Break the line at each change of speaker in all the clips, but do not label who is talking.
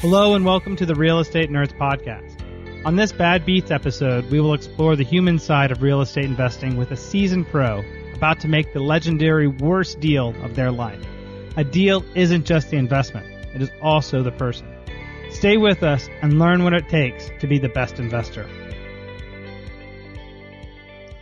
Hello and welcome to the Real Estate Nerds Podcast. On this Bad Beats episode, we will explore the human side of real estate investing with a seasoned pro about to make the legendary worst deal of their life. A deal isn't just the investment, it is also the person. Stay with us and learn what it takes to be the best investor.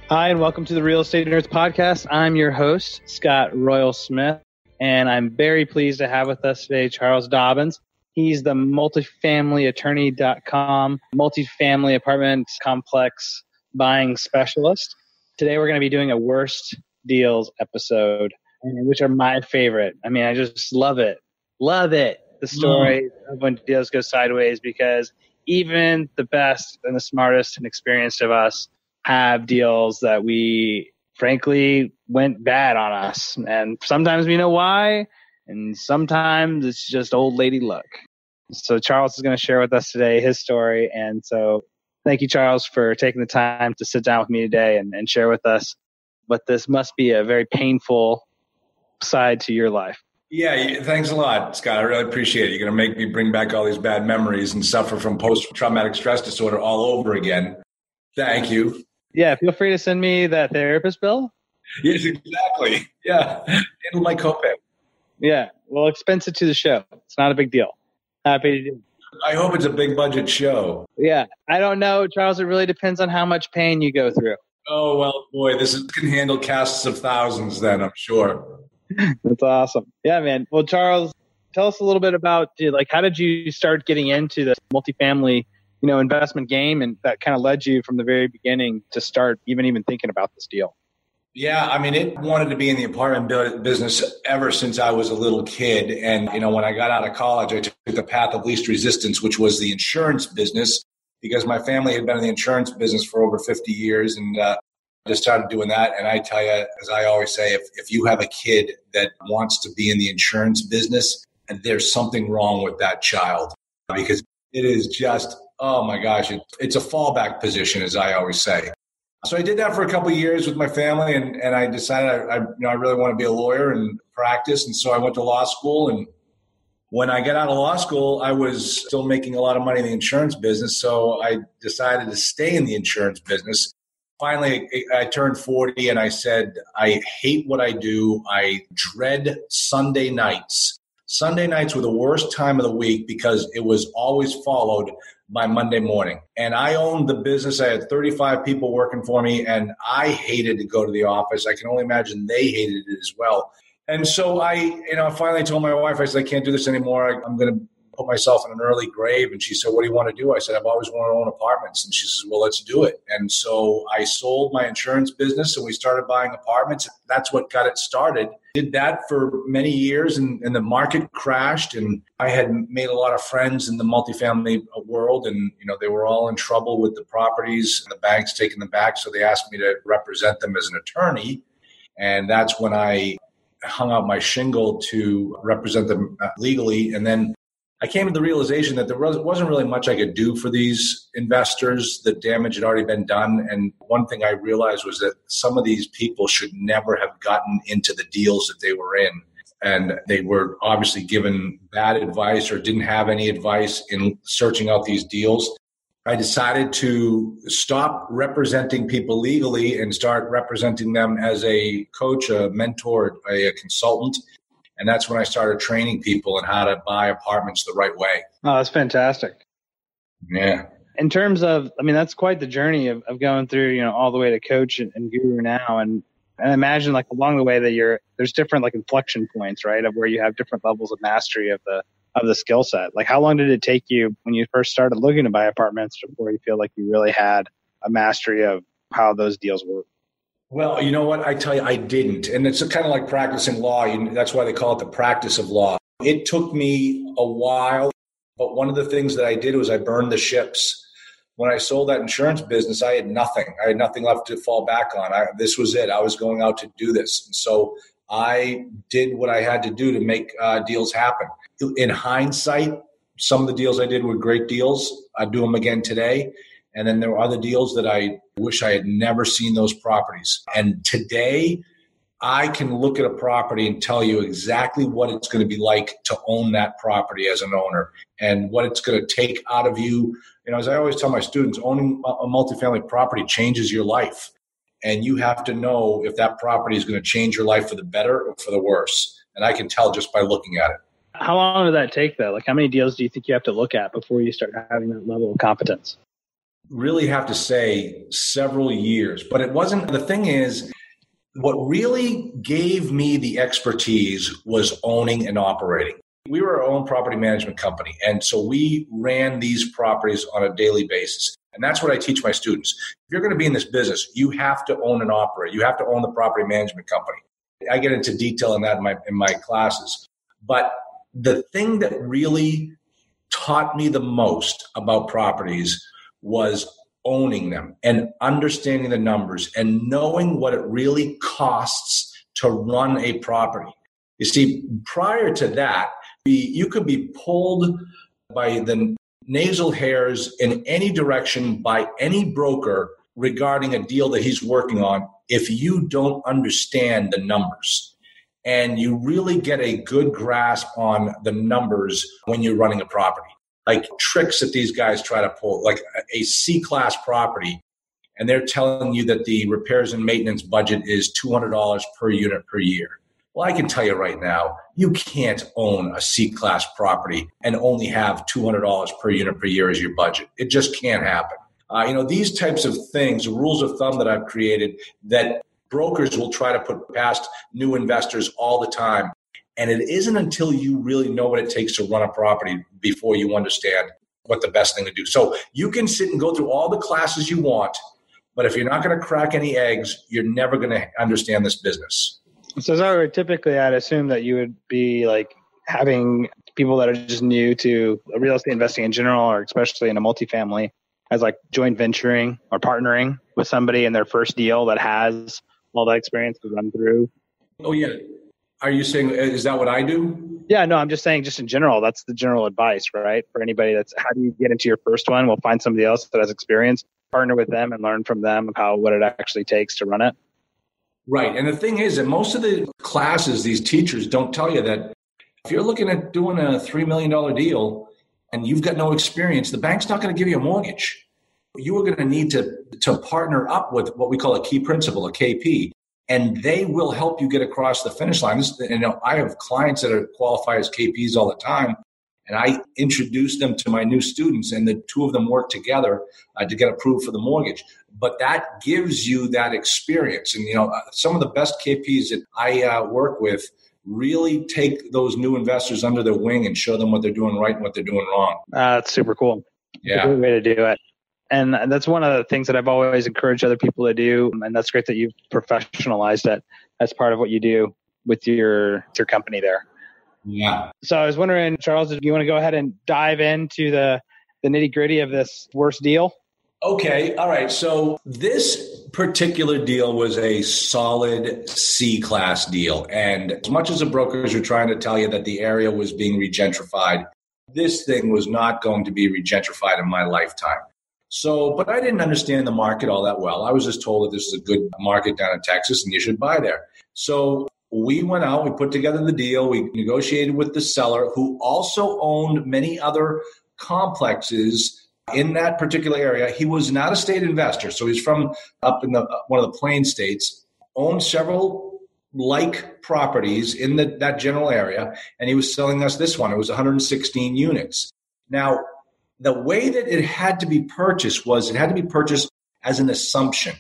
Hi, and welcome to the Real Estate Nerds Podcast. I'm your host, Scott Royal Smith, and I'm very pleased to have with us today Charles Dobens. He's the multifamilyattorney.com multifamily apartment complex buying specialist. Today we're going to be doing a worst deals episode, which are my favorite. I mean, I just love it. Love it. The story mm. of when deals go sideways because even the best and the smartest and experienced of us have deals that we frankly went bad on us. And sometimes we know why, and sometimes it's just old lady luck. So Charles is going to share with us today his story. And so thank you, Charles, for taking the time to sit down with me today and, and share with us what this must be a very painful side to your life.
Yeah, thanks a lot, Scott. I really appreciate it. You're going to make me bring back all these bad memories and suffer from post traumatic stress disorder all over again. Thank you.
Yeah, feel free to send me that therapist bill.
Yes, exactly. Yeah, handle my copay.
Yeah, well, expense it to the show. It's not a big deal. Happy to do.
I hope it's a big budget show.
Yeah, I don't know, Charles. It really depends on how much pain you go through.
Oh well, boy, this is, can handle casts of thousands. Then I'm sure.
That's awesome. Yeah, man. Well, Charles, tell us a little bit about like how did you start getting into the multifamily, you know, investment game, and that kind of led you from the very beginning to start even even thinking about this deal.
Yeah, I mean, it wanted to be in the apartment business ever since I was a little kid. And, you know, when I got out of college, I took the path of least resistance, which was the insurance business, because my family had been in the insurance business for over 50 years. And uh, just started doing that. And I tell you, as I always say, if, if you have a kid that wants to be in the insurance business, and there's something wrong with that child because it is just, oh my gosh, it, it's a fallback position, as I always say. So I did that for a couple years with my family, and, and I decided I, I, you know I really want to be a lawyer and practice, and so I went to law school. And when I got out of law school, I was still making a lot of money in the insurance business, so I decided to stay in the insurance business. Finally, I turned 40 and I said, I hate what I do. I dread Sunday nights. Sunday nights were the worst time of the week because it was always followed by Monday morning. And I owned the business. I had 35 people working for me, and I hated to go to the office. I can only imagine they hated it as well. And so I, you know, finally told my wife, I said, I can't do this anymore. I, am going to put myself in an early grave. And she said, What do you want to do? I said, I've always wanted to own apartments. And she says, Well, let's do it. And so I sold my insurance business and we started buying apartments. That's what got it started. Did that for many years and, and the market crashed. And I had made a lot of friends in the multifamily world. And, you know, they were all in trouble with the properties and the banks taking them back. So they asked me to represent them as an attorney. And that's when I hung out my shingle to represent them uh, legally. And then I came to the realization that there wasn't really much I could do for these investors. The damage had already been done. And one thing I realized was that some of these people should never have gotten into the deals that they were in. And they were obviously given bad advice or didn't have any advice in searching out these deals. I decided to stop representing people legally and start representing them as a coach, a mentor, a, consultant and that's when I started training people on how to buy apartments the right way.
Oh, that's fantastic.
Yeah.
In terms of, I mean, that's quite the journey of, of going through, you know, all the way to coach and, and guru now. And, and imagine like along the way that you're, there's different like inflection points, right? Of where you have different levels of mastery of the, of the skill set. Like how long did it take you when you first started looking to buy apartments before you feel like you really had a mastery of how those deals work?
Well, you know what? I tell you, I didn't. And it's kind of like practicing law. That's why they call it the practice of law. It took me a while, but one of the things that I did was I burned the ships. When I sold that insurance business, I had nothing. I had nothing left to fall back on. I, this was it. I was going out to do this. And so I did what I had to do to make uh, deals happen. In hindsight, some of the deals I did were great deals. I'd do them again today. And then there were other deals that I wish I had never seen those properties. And today, I can look at a property and tell you exactly what it's going to be like to own that property as an owner and what it's going to take out of you. You know, as I always tell my students, owning a multifamily property changes your life. And you have to know if that property is going to change your life for the better or for the worse. And I can tell just by looking at it.
How long does that take, though? Like, how many deals do you think you have to look at before you start having that level of competence?
Really have to say several years. But it wasn't, the thing is, what really gave me the expertise was owning and operating. We were our own property management company. And so we ran these properties on a daily basis. And that's what I teach my students. If you're going to be in this business, you have to own and operate. You have to own the property management company. I get into detail in that in my, in my classes. But the thing that really taught me the most about properties was owning them and understanding the numbers and knowing what it really costs to run a property. You see, prior to that, you could be pulled by the nasal hairs in any direction by any broker regarding a deal that he's working on if you don't understand the numbers. And you really get a good grasp on the numbers when you're running a property like tricks that these guys try to pull, like a C class property, and they're telling you that the repairs and maintenance budget is $200 per unit per year. Well, I can tell you right now, you can't own a C class property and only have $200 per unit per year as your budget. It just can't happen. Uh, you know, these types of things, rules of thumb that I've created that brokers will try to put past new investors all the time and it isn't until you really know what it takes to run a property before you understand what the best thing to do. So you can sit and go through all the classes you want, but if you're not going to crack any eggs, you're never going to understand this business.
So, so typically, I'd assume that you would be like having people that are just new to real estate investing in general, or especially in a multifamily, as like joint venturing or partnering with somebody in their first deal that has all that experience to run through.
Oh yeah, are you saying is that what I do?
Yeah, no, I'm just saying, just in general, that's the general advice, right? For anybody that's how do you get into your first one? We'll find somebody else that has experience, partner with them, and learn from them how what it actually takes to run it.
Right, and the thing is that most of the classes, these teachers don't tell you that if you're looking at doing a three million dollar deal and you've got no experience, the bank's not going to give you a mortgage. You are going to need to to partner up with what we call a key principal, a KP, and they will help you get across the finish line. This, you know, I have clients that are qualified as KPs all the time, and I introduce them to my new students, and the two of them work together uh, to get approved for the mortgage. But that gives you that experience, and you know, uh, some of the best KPs that I uh, work with really take those new investors under their wing and show them what they're doing right and what they're doing wrong.
Uh, that's super cool. Yeah, way to do it and that's one of the things that I've always encouraged other people to do. And that's great that you've professionalized it as part of what you do with your your company there.
Yeah.
So I was wondering, Charles, do you want to go ahead and dive into the the nitty gritty of this worst deal?
Okay. All right. So this particular deal was a solid C class deal. And as much as the brokers are trying to tell you that the area was being regentrified, this thing was not going to be regentrified in my lifetime. So, but I didn't understand the market all that well. I was just told that this is a good market down in Texas and you should buy there. So we went out, we put together the deal, we negotiated with the seller who also owned many other complexes in that particular area. He was not a state investor, so he's from up in the one of the plain states, owned several like properties in the, that general area, and he was selling us this one. It was 116 units. Now, the way that it had to be purchased was it had to be purchased as an assumption.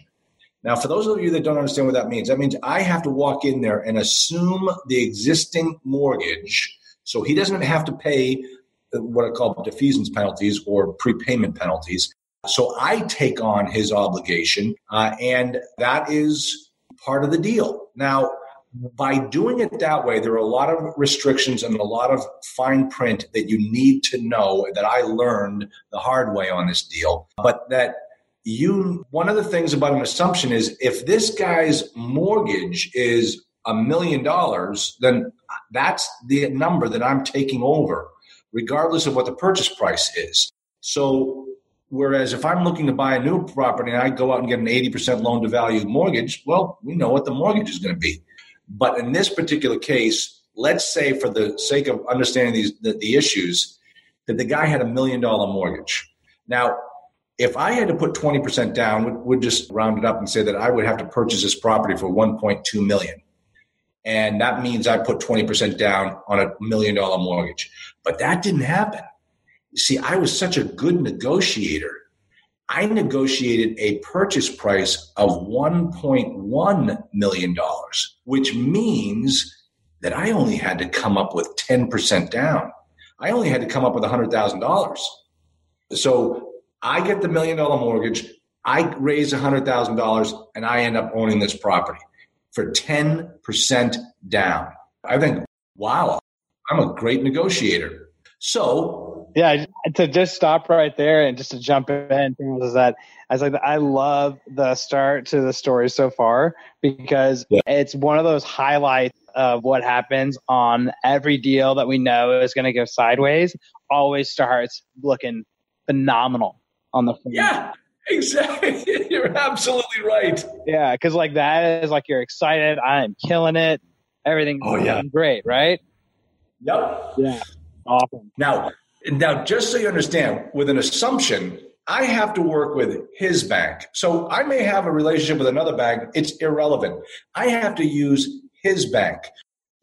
Now, for those of you that don't understand what that means, that means I have to walk in there and assume the existing mortgage so he doesn't have to pay what are called defeasance penalties or prepayment penalties. So I take on his obligation, uh, and that is part of the deal. Now, by doing it that way, there are a lot of restrictions and a lot of fine print that you need to know that I learned the hard way on this deal. But that you, one of the things about an assumption is if this guy's mortgage is a million dollars, then that's the number that I'm taking over, regardless of what the purchase price is. So, whereas if I'm looking to buy a new property and I go out and get an 80% loan to value mortgage, well, we know what the mortgage is going to be. But in this particular case, let's say for the sake of understanding these the, the issues, that the guy had a million dollar mortgage. Now, if I had to put 20% down, we'd, we'd just round it up and say that I would have to purchase this property for 1.2 million. And that means I put 20% down on a million dollar mortgage. But that didn't happen. You see, I was such a good negotiator. I negotiated a purchase price of $1.1 million, which means that I only had to come up with 10% down. I only had to come up with $100,000. So I get the million dollar mortgage, I raise $100,000, and I end up owning this property for 10% down. I think, wow, I'm a great negotiator. So,
yeah, to just stop right there and just to jump in is that I was like, I love the start to the story so far because yeah. it's one of those highlights of what happens on every deal that we know is going to go sideways. Always starts looking phenomenal on the
phone. Yeah, exactly. You're absolutely right.
Yeah, because like that is like you're excited. I'm killing it. everything oh, yeah. great, right?
Yep.
Yeah. Awesome.
Now, now, just so you understand, with an assumption, I have to work with his bank. So I may have a relationship with another bank. It's irrelevant. I have to use his bank.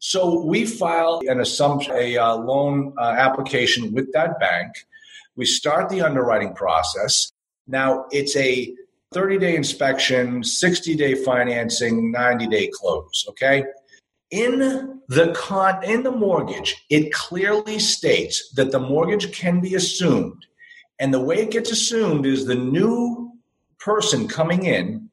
So we file an assumption, a uh, loan uh, application with that bank. We start the underwriting process. Now it's a 30 day inspection, 60 day financing, 90 day close. Okay. In the con in the mortgage, it clearly states that the mortgage can be assumed. And the way it gets assumed is the new person coming in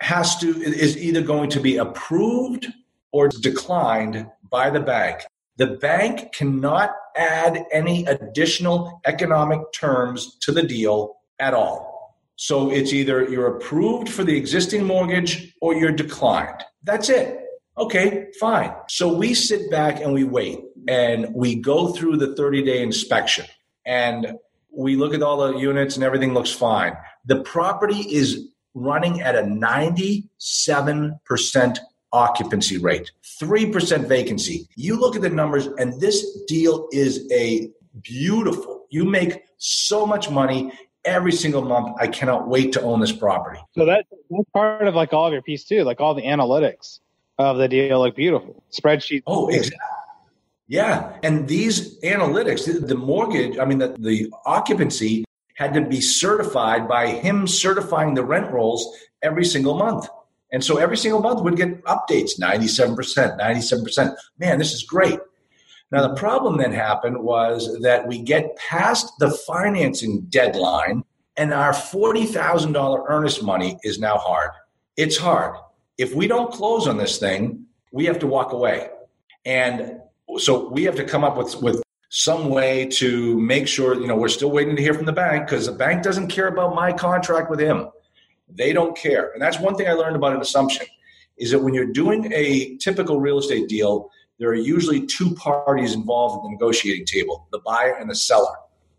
has to is either going to be approved or declined by the bank. The bank cannot add any additional economic terms to the deal at all. So it's either you're approved for the existing mortgage or you're declined. That's it. Okay, fine. So we sit back and we wait and we go through the 30 day inspection and we look at all the units and everything looks fine. The property is running at a 97% occupancy rate, 3% vacancy. You look at the numbers, and this deal is a beautiful. You make so much money every single month. I cannot wait to own this property.
So that, that's part of like all of your piece too, like all the analytics of the deal look beautiful. Spreadsheet.
Oh, exactly. Yeah. And these analytics, the mortgage, I mean, the, the occupancy had to be certified by him certifying the rent rolls every single month. And so every single month we'd get updates 97%, 97%. Man, this is great. Now, the problem that happened was that we get past the financing deadline and our $40,000 earnest money is now hard. It's hard. If we don't close on this thing, we have to walk away. And so we have to come up with, with some way to make sure, you know, we're still waiting to hear from the bank because the bank doesn't care about my contract with him. They don't care. And that's one thing I learned about an assumption is that when you're doing a typical real estate deal, there are usually two parties involved in the negotiating table, the buyer and the seller.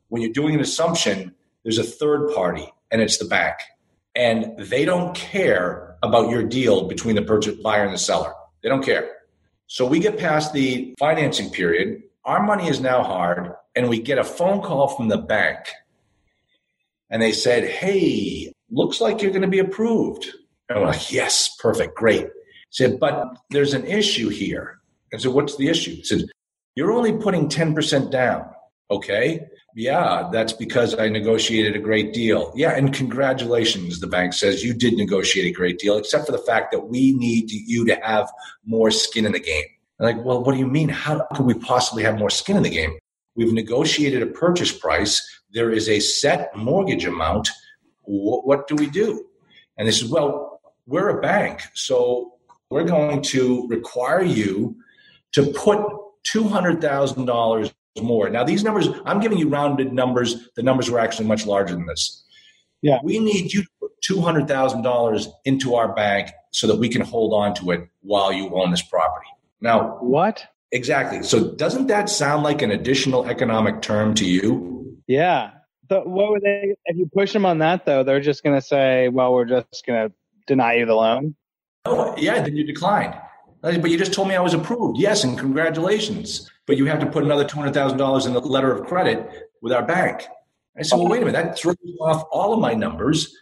When you're doing an assumption, there's a third party and it's the bank. And they don't care about your deal between the purchase buyer and the seller. They don't care. So we get past the financing period. Our money is now hard, and we get a phone call from the bank. And they said, Hey, looks like you're going to be approved. And we're like, Yes, perfect, great. said, But there's an issue here. I said, What's the issue? He said, You're only putting 10% down. Okay. Yeah, that's because I negotiated a great deal. Yeah, and congratulations, the bank says you did negotiate a great deal, except for the fact that we need you to have more skin in the game. I'm like, well, what do you mean? How could we possibly have more skin in the game? We've negotiated a purchase price. There is a set mortgage amount. What, what do we do? And they said, well, we're a bank, so we're going to require you to put $200,000 more. Now, these numbers, I'm giving you rounded numbers. The numbers were actually much larger than this.
Yeah.
We need you to put $200,000 into our bank so that we can hold on to it while you own this property. Now,
what?
Exactly. So, doesn't that sound like an additional economic term to you?
Yeah. But what would they, if you push them on that, though, they're just going to say, well, we're just going to deny you the loan?
Oh, yeah, then you declined. but you just told me I was approved. Yes, and congratulations. But you have to put another $200,000 in the letter of credit with our bank. I said, well, wait a minute, that throws off all of my numbers.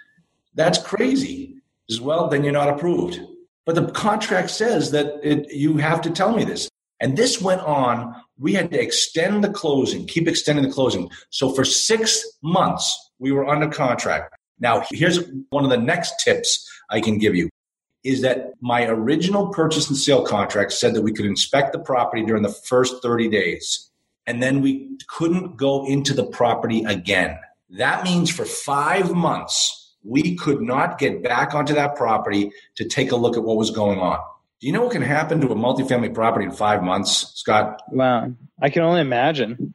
That's crazy. As well, then you're not approved. But the contract says that it, you have to tell me this. And this went on. We had to extend the closing, keep extending the closing. So for six months, we were under contract. Now, here's one of the next tips I can give you is that my original purchase and sale contract said that we could inspect the property during the first 30 days. And then we couldn't go into the property again. That means for five months, we could not get back onto that property to take a look at what was going on. Do you know what can happen to a multifamily property in five months, Scott?
Wow. I can only imagine.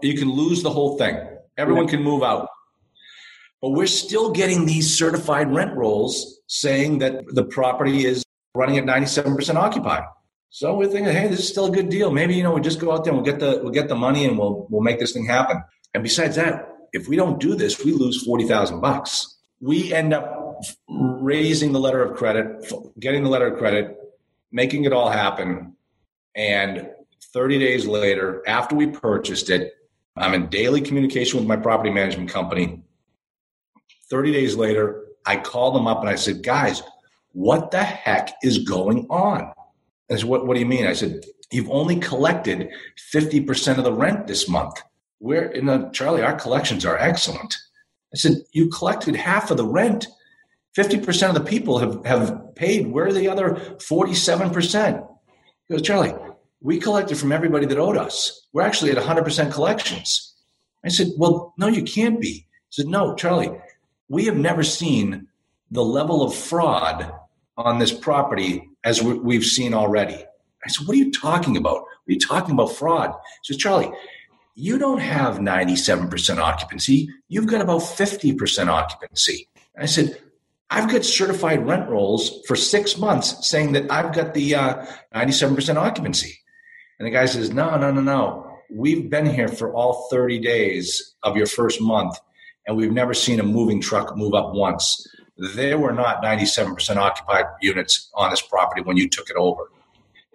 You can lose the whole thing. Everyone can move out. But we're still getting these certified rent rolls saying that the property is running at 97% occupied. So we're thinking, hey, this is still a good deal. Maybe, you know, we just go out there and we'll get the we'll get the money and we'll we'll make this thing happen. And besides that, if we don't do this, we lose forty thousand bucks. We end up raising the letter of credit, getting the letter of credit, making it all happen. And 30 days later, after we purchased it, I'm in daily communication with my property management company 30 days later, I called them up and I said, guys, what the heck is going on? I said, what, what do you mean? I said, you've only collected 50% of the rent this month. We're in the, Charlie, our collections are excellent. I said, you collected half of the rent. 50% of the people have, have paid. Where are the other 47%? He goes, Charlie, we collected from everybody that owed us. We're actually at 100% collections. I said, well, no, you can't be. He said, no, Charlie, we have never seen the level of fraud on this property as we've seen already. I said, What are you talking about? Are you talking about fraud? He says, Charlie, you don't have 97% occupancy. You've got about 50% occupancy. I said, I've got certified rent rolls for six months saying that I've got the uh, 97% occupancy. And the guy says, No, no, no, no. We've been here for all 30 days of your first month and we've never seen a moving truck move up once. There were not 97% occupied units on this property when you took it over.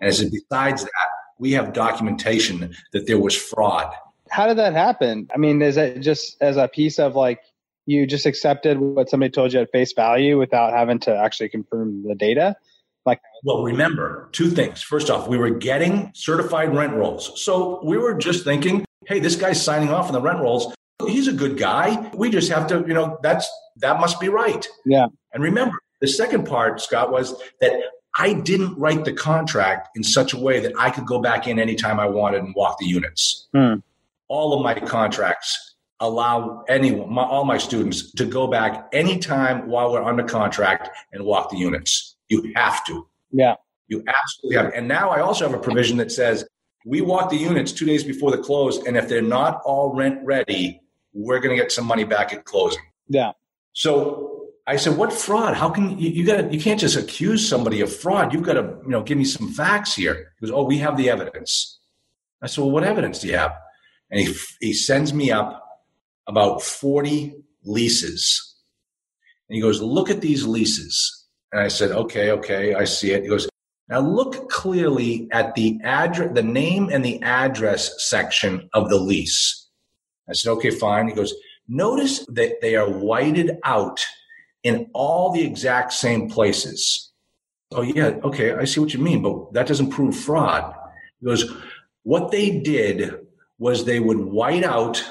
And as besides that, we have documentation that there was fraud.
How did that happen? I mean, is it just as a piece of like you just accepted what somebody told you at face value without having to actually confirm the data? Like,
well, remember two things. First off, we were getting certified rent rolls. So we were just thinking, hey, this guy's signing off on the rent rolls he's a good guy. We just have to, you know, that's that must be right.
Yeah.
And remember, the second part, Scott, was that I didn't write the contract in such a way that I could go back in anytime I wanted and walk the units.
Hmm.
All of my contracts allow anyone, my, all my students, to go back anytime while we're under contract and walk the units. You have to.
Yeah.
You absolutely have. And now I also have a provision that says we walk the units two days before the close, and if they're not all rent ready, we're going to get some money back at closing.
Yeah.
So I said, what fraud? How can you, you got you can't just accuse somebody of fraud. You've got to, you know, give me some facts here. He goes, oh, we have the evidence. I said, well, what evidence do you have? And he, he sends me up about 40 leases. And he goes, look at these leases. And I said, okay, okay, I see it. He goes, now look clearly at the address, the name and the address section of the lease. I said, okay, fine. He goes, notice that they are whited out in all the exact same places. Oh, yeah, okay, I see what you mean, but that doesn't prove fraud. He goes, what they did was they would white out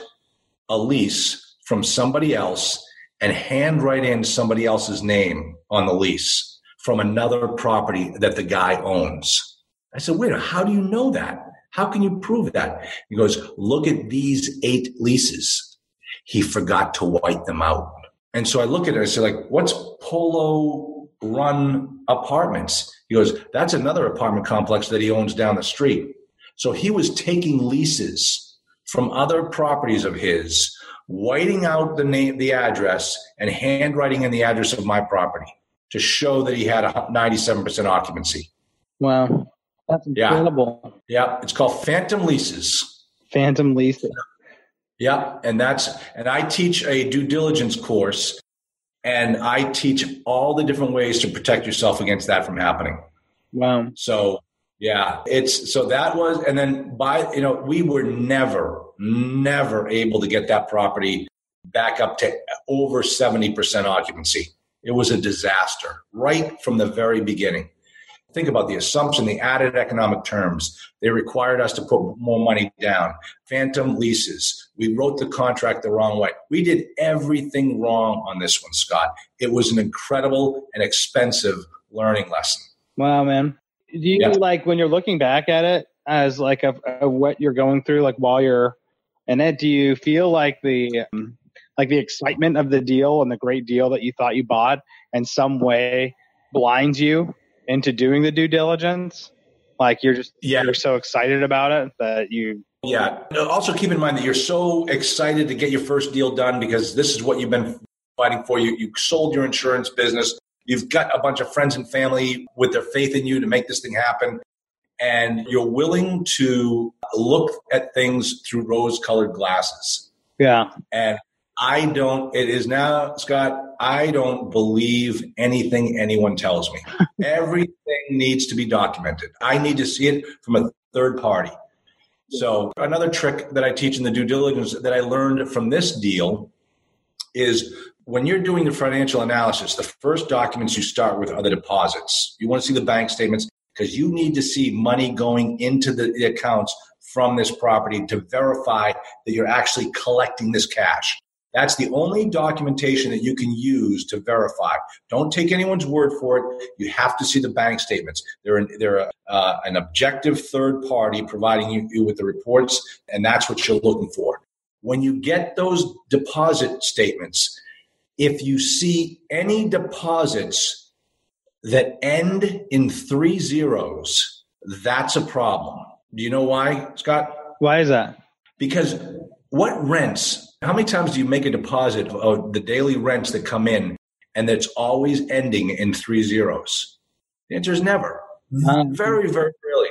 a lease from somebody else and hand handwrite in somebody else's name on the lease from another property that the guy owns. I said, wait, how do you know that? How can you prove that? He goes, look at these eight leases. He forgot to white them out. And so I look at it, I say, like, what's Polo Run Apartments? He goes, that's another apartment complex that he owns down the street. So he was taking leases from other properties of his, whiting out the name, the address, and handwriting in the address of my property to show that he had a 97% occupancy.
Wow. That's incredible.
Yeah. yeah. It's called Phantom Leases.
Phantom Leases.
Yeah. And that's, and I teach a due diligence course and I teach all the different ways to protect yourself against that from happening.
Wow.
So Yeah, it's so that was, and then by you know we were never, never able to get that property back up to over seventy percent occupancy. It was a disaster right from the very beginning. Think about the assumption, the added economic terms. They required us to put more money down. Phantom leases. We wrote the contract the wrong way. We did everything wrong on this one, Scott. It was an incredible and expensive learning lesson.
Wow, man. Do you yeah. like when you're looking back at it as like a, a, what you're going through, like while you're in it? Do you feel like the um, like the excitement of the deal and the great deal that you thought you bought in some way blinds you into doing the due diligence? Like you're just yeah. you're so excited about it that you
yeah. Also keep in mind that you're so excited to get your first deal done because this is what you've been fighting for. You you sold your insurance business. You've got a bunch of friends and family with their faith in you to make this thing happen. And you're willing to look at things through rose colored glasses.
Yeah.
And I don't, it is now, Scott, I don't believe anything anyone tells me. Everything needs to be documented. I need to see it from a third party. So, another trick that I teach in the due diligence that I learned from this deal is when you're doing the financial analysis, the first documents you start with are the deposits. You want to see the bank statements because you need to see money going into the, the accounts from this property to verify that you're actually collecting this cash. That's the only documentation that you can use to verify. Don't take anyone's word for it. You have to see the bank statements. They're an, they're a, uh, an objective third party providing you, you with the reports, and that's what you're looking for. When you get those deposit statements, if you see any deposits that end in three zeros, that's a problem. Do you know why, Scott?
Why is that?
Because what rents how many times do you make a deposit of the daily rents that come in and that's always ending in three zeros? The answer is never. Um, very, very rarely.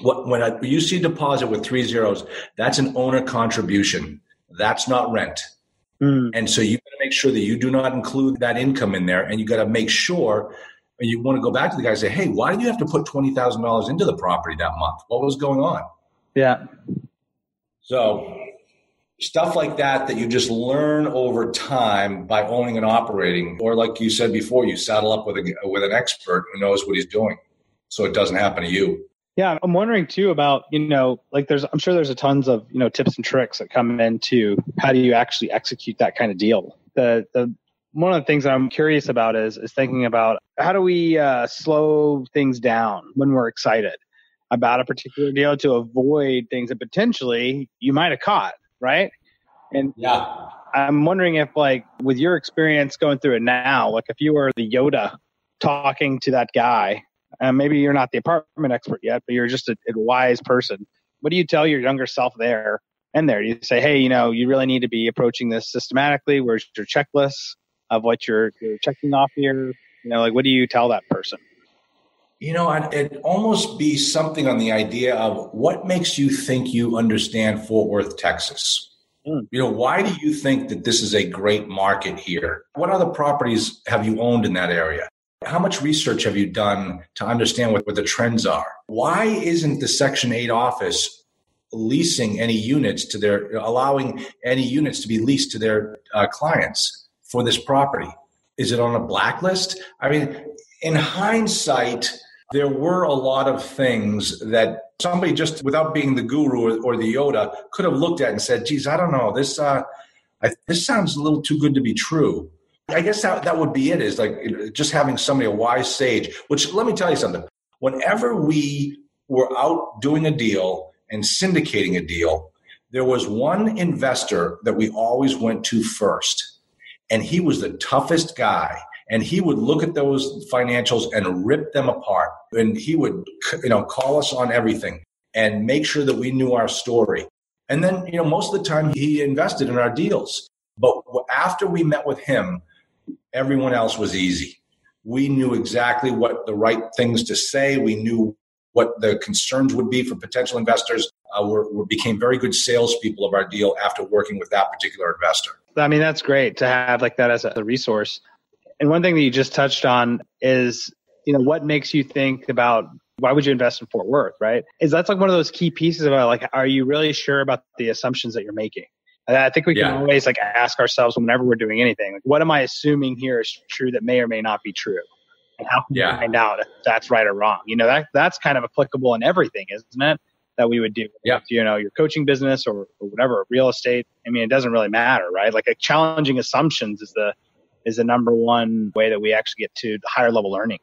When a, you see a deposit with three zeros, that's an owner contribution. That's not rent. Mm. And so you got to make sure that you do not include that income in there. And you got to make sure and you want to go back to the guy and say, hey, why did you have to put $20,000 into the property that month? What was going on?
Yeah.
So stuff like that that you just learn over time by owning and operating. Or like you said before you saddle up with a with an expert who knows what he's doing so it doesn't happen to you.
Yeah i'm wondering too about you know like there's i'm sure there's a tons of you know tips and tricks that come into how do you actually execute that kind of deal. The the one of the things that i'm curious about is is thinking about how do we uh, slow things down when we're excited about a particular deal to avoid things that potentially you might have caught right? And
yeah,
I'm wondering if, like, with your experience going through it now, like if you were the Yoda talking to that guy, and maybe you're not the apartment expert yet, but you're just a, a wise person. What do you tell your younger self there and there? Do you say, hey, you know, you really need to be approaching this systematically. Where's your checklist of what you're, you're checking off here? You know, like, what do you tell that person?
You know, it'd almost be something on the idea of what makes you think you understand Fort Worth, Texas? Mm. You know, why do you think that this is a great market here? What other properties have you owned in that area? How much research have you done to understand what, what the trends are? Why isn't the Section 8 office leasing any units to their, allowing any units to be leased to their uh, clients for this property? Is it on a blacklist? I mean, in hindsight, there were a lot of things that somebody just without being the guru or, or the Yoda could have looked at and said, geez, I don't know, this, uh, I, this sounds a little too good to be true. I guess that, that would be it is like just having somebody, a wise sage, which let me tell you something. Whenever we were out doing a deal and syndicating a deal, there was one investor that we always went to first. And he was the toughest guy and he would look at those financials and rip them apart. And he would you know call us on everything and make sure that we knew our story. And then you know most of the time he invested in our deals. But after we met with him everyone else was easy. We knew exactly what the right things to say. We knew what the concerns would be for potential investors. Uh, we became very good salespeople of our deal after working with that particular investor.
I mean, that's great to have like that as a resource. And one thing that you just touched on is, you know, what makes you think about why would you invest in Fort Worth, right? Is that's like one of those key pieces about like, are you really sure about the assumptions that you're making? And I think we can yeah. always like ask ourselves whenever we're doing anything, like, what am I assuming here is true that may or may not be true? And how can yeah. find out if that's right or wrong? You know, that that's kind of applicable in everything, isn't it? That we would do.
Yeah.
You know, your coaching business or, or whatever, real estate. I mean, it doesn't really matter, right? Like, like challenging assumptions is the is the number one way that we actually get to higher level learning.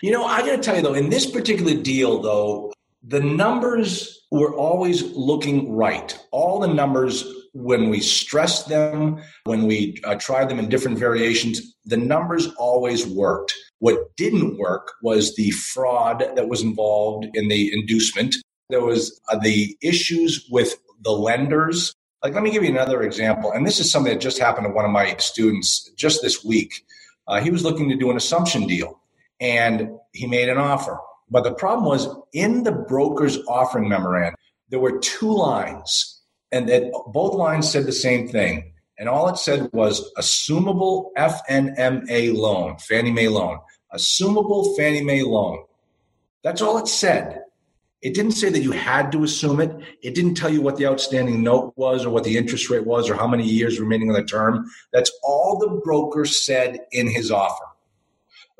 You know, I got to tell you though, in this particular deal, though, the numbers were always looking right. All the numbers, when we stressed them, when we uh, tried them in different variations, the numbers always worked. What didn't work was the fraud that was involved in the inducement. There was uh, the issues with the lenders. Like, let me give you another example. And this is something that just happened to one of my students just this week. Uh, he was looking to do an assumption deal and he made an offer. But the problem was in the broker's offering memorandum, there were two lines, and that both lines said the same thing. And all it said was assumable FNMA loan, Fannie Mae loan, assumable Fannie Mae loan. That's all it said. It didn't say that you had to assume it. It didn't tell you what the outstanding note was or what the interest rate was or how many years remaining on the term. That's all the broker said in his offer,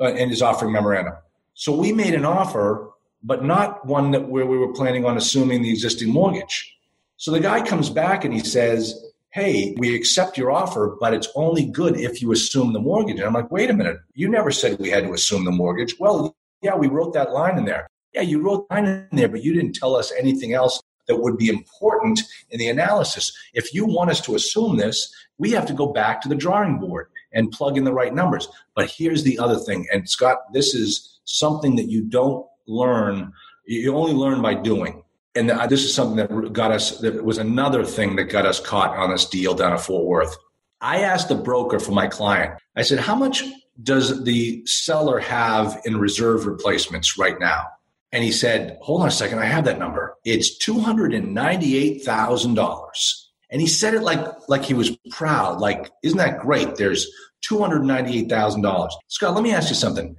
uh, in his offering memorandum. So we made an offer, but not one that where we were planning on assuming the existing mortgage. So the guy comes back and he says, Hey, we accept your offer, but it's only good if you assume the mortgage. And I'm like, wait a minute, you never said we had to assume the mortgage. Well, yeah, we wrote that line in there. Yeah, you wrote line in there, but you didn't tell us anything else that would be important in the analysis. If you want us to assume this, we have to go back to the drawing board and plug in the right numbers. But here's the other thing, and Scott, this is something that you don't learn. You only learn by doing. And this is something that got us, that was another thing that got us caught on this deal down at Fort Worth. I asked the broker for my client, I said, how much does the seller have in reserve replacements right now? And he said, hold on a second, I have that number. It's $298,000. And he said it like, like he was proud, like, isn't that great? There's $298,000. Scott, let me ask you something.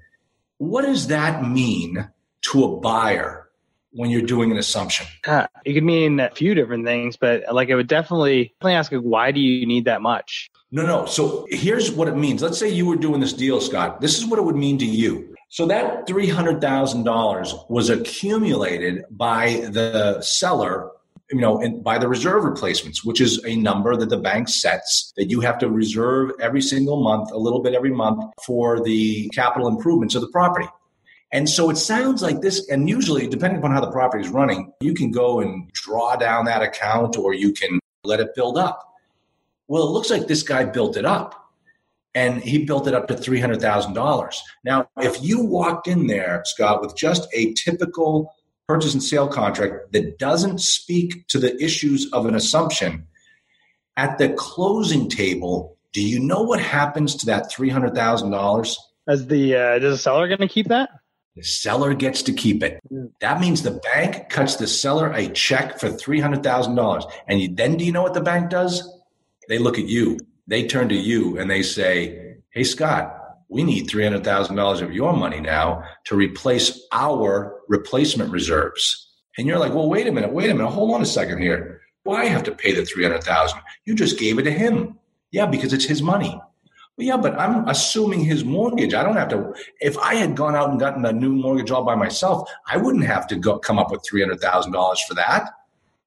What does that mean to a buyer when you're doing an assumption?
Uh, it could mean a few different things, but like it would definitely, definitely ask, like, why do you need that much?
No, no. So here's what it means. Let's say you were doing this deal, Scott. This is what it would mean to you. So that $300,000 was accumulated by the seller you know, and by the reserve replacements, which is a number that the bank sets that you have to reserve every single month, a little bit every month for the capital improvements of the property. And so it sounds like this, and usually, depending upon how the property is running, you can go and draw down that account or you can let it build up. Well, it looks like this guy built it up and he built it up to $300,000. Now, if you walked in there, Scott, with just a typical purchase and sale contract that doesn't speak to the issues of an assumption, at the closing table, do you know what happens to that three hundred thousand dollars?
As the uh, does the seller going to keep that?
The seller gets to keep it. Mm. That means the bank cuts the seller a check for three hundred thousand dollars, and you, then do you know what the bank does? They look at you. They turn to you and they say, "Hey, Scott, we need $300,000 of your money now to replace our replacement reserves. And you're like, well, wait a minute, wait a minute, hold on a second here. Why have to pay the 300,000? You just gave it to him. Yeah, because it's his money. Well, yeah, but I'm assuming his mortgage. I don't have to. If I had gone out and gotten a new mortgage all by myself, I wouldn't have to go come up with three hundred thousand dollars for that.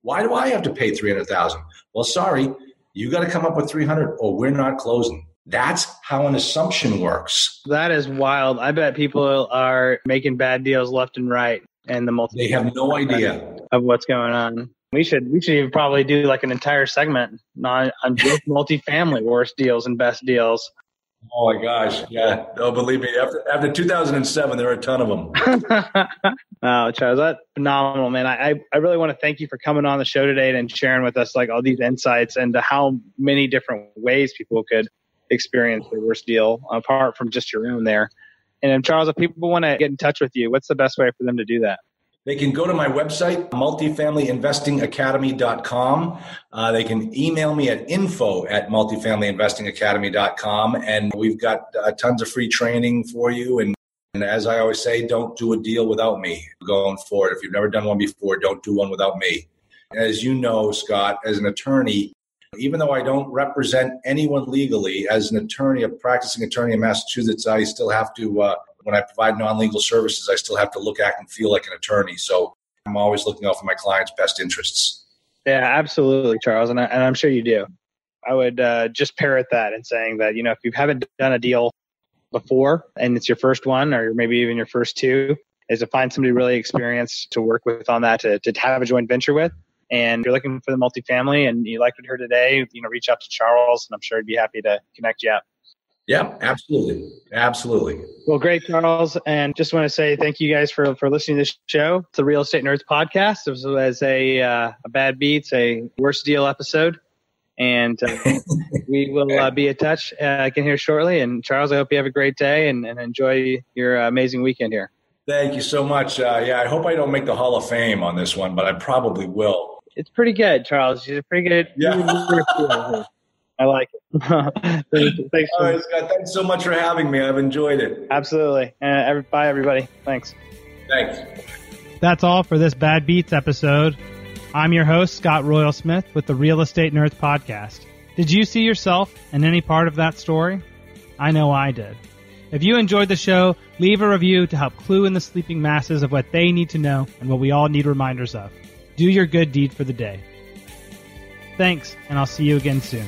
Why do I have to pay three hundred thousand? Well, sorry, you got to come up with three hundred, or we're not closing. That's how an assumption works.
That is wild. I bet people are making bad deals left and right, and the multi.
They have no idea
of what's going on. We should we should even probably do like an entire segment on, on just multifamily worst deals and best deals.
Oh my gosh, yeah. No, believe me, after after 2007, there are a ton of them.
oh, Charles, that's phenomenal, man. I I really want to thank you for coming on the show today and sharing with us like all these insights and how many different ways people could experience their worst deal apart from just your own there. And um, Charles, if people want to get in touch with you, what's the best way for them to do that?
They can go to my website, multifamilyinvestingacademy.com. Uh, they can email me at info at multifamilyinvestingacademy.com. And we've got uh, tons of free training for you and And as I always say, don't do a deal without me going forward. If you've never done one before, don't do one without me. As you know, Scott, as an attorney, even though I don't represent anyone legally, as an attorney, a practicing attorney in Massachusetts, I still have to, uh, when I provide non legal services, I still have to look, act, and feel like an attorney. So I'm always looking out for my client's best interests.
Yeah, absolutely, Charles. And, I, and I'm sure you do. I would uh, just parrot that and saying that, you know, if you haven't done a deal before and it's your first one or maybe even your first two, is to find somebody really experienced to work with on that to, to have a joint venture with. And you're looking for the multifamily and you liked what you heard today, you know, reach out to Charles and I'm sure he'd be happy to connect you up.
Yeah, absolutely. Absolutely.
Well, great, Charles. And just want to say thank you guys for, for listening to this show. It's the Real Estate Nerds podcast. This was as a, uh, a bad beats, a worst deal episode. And uh, we will uh, be in touch uh, again here shortly. And Charles, I hope you have a great day and, and enjoy your amazing weekend here.
Thank you so much. Uh, yeah, I hope I don't make the Hall of Fame on this one, but I probably will.
It's pretty good, Charles. You're pretty good.
Yeah.
I like it.
thanks, All right, Scott. Thanks so much for having me. I've enjoyed it.
Absolutely. Uh, bye, everybody. Thanks.
Thanks.
That's all for this Bad Beats episode. I'm your host, Scott Royal Smith, with the Real Estate Nerds Podcast. Did you see yourself in any part of that story? I know I did. If you enjoyed the show, leave a review to help clue in the sleeping masses of what they need to know and what we all need reminders of. Do your good deed for the day. Thanks, and I'll see you again soon.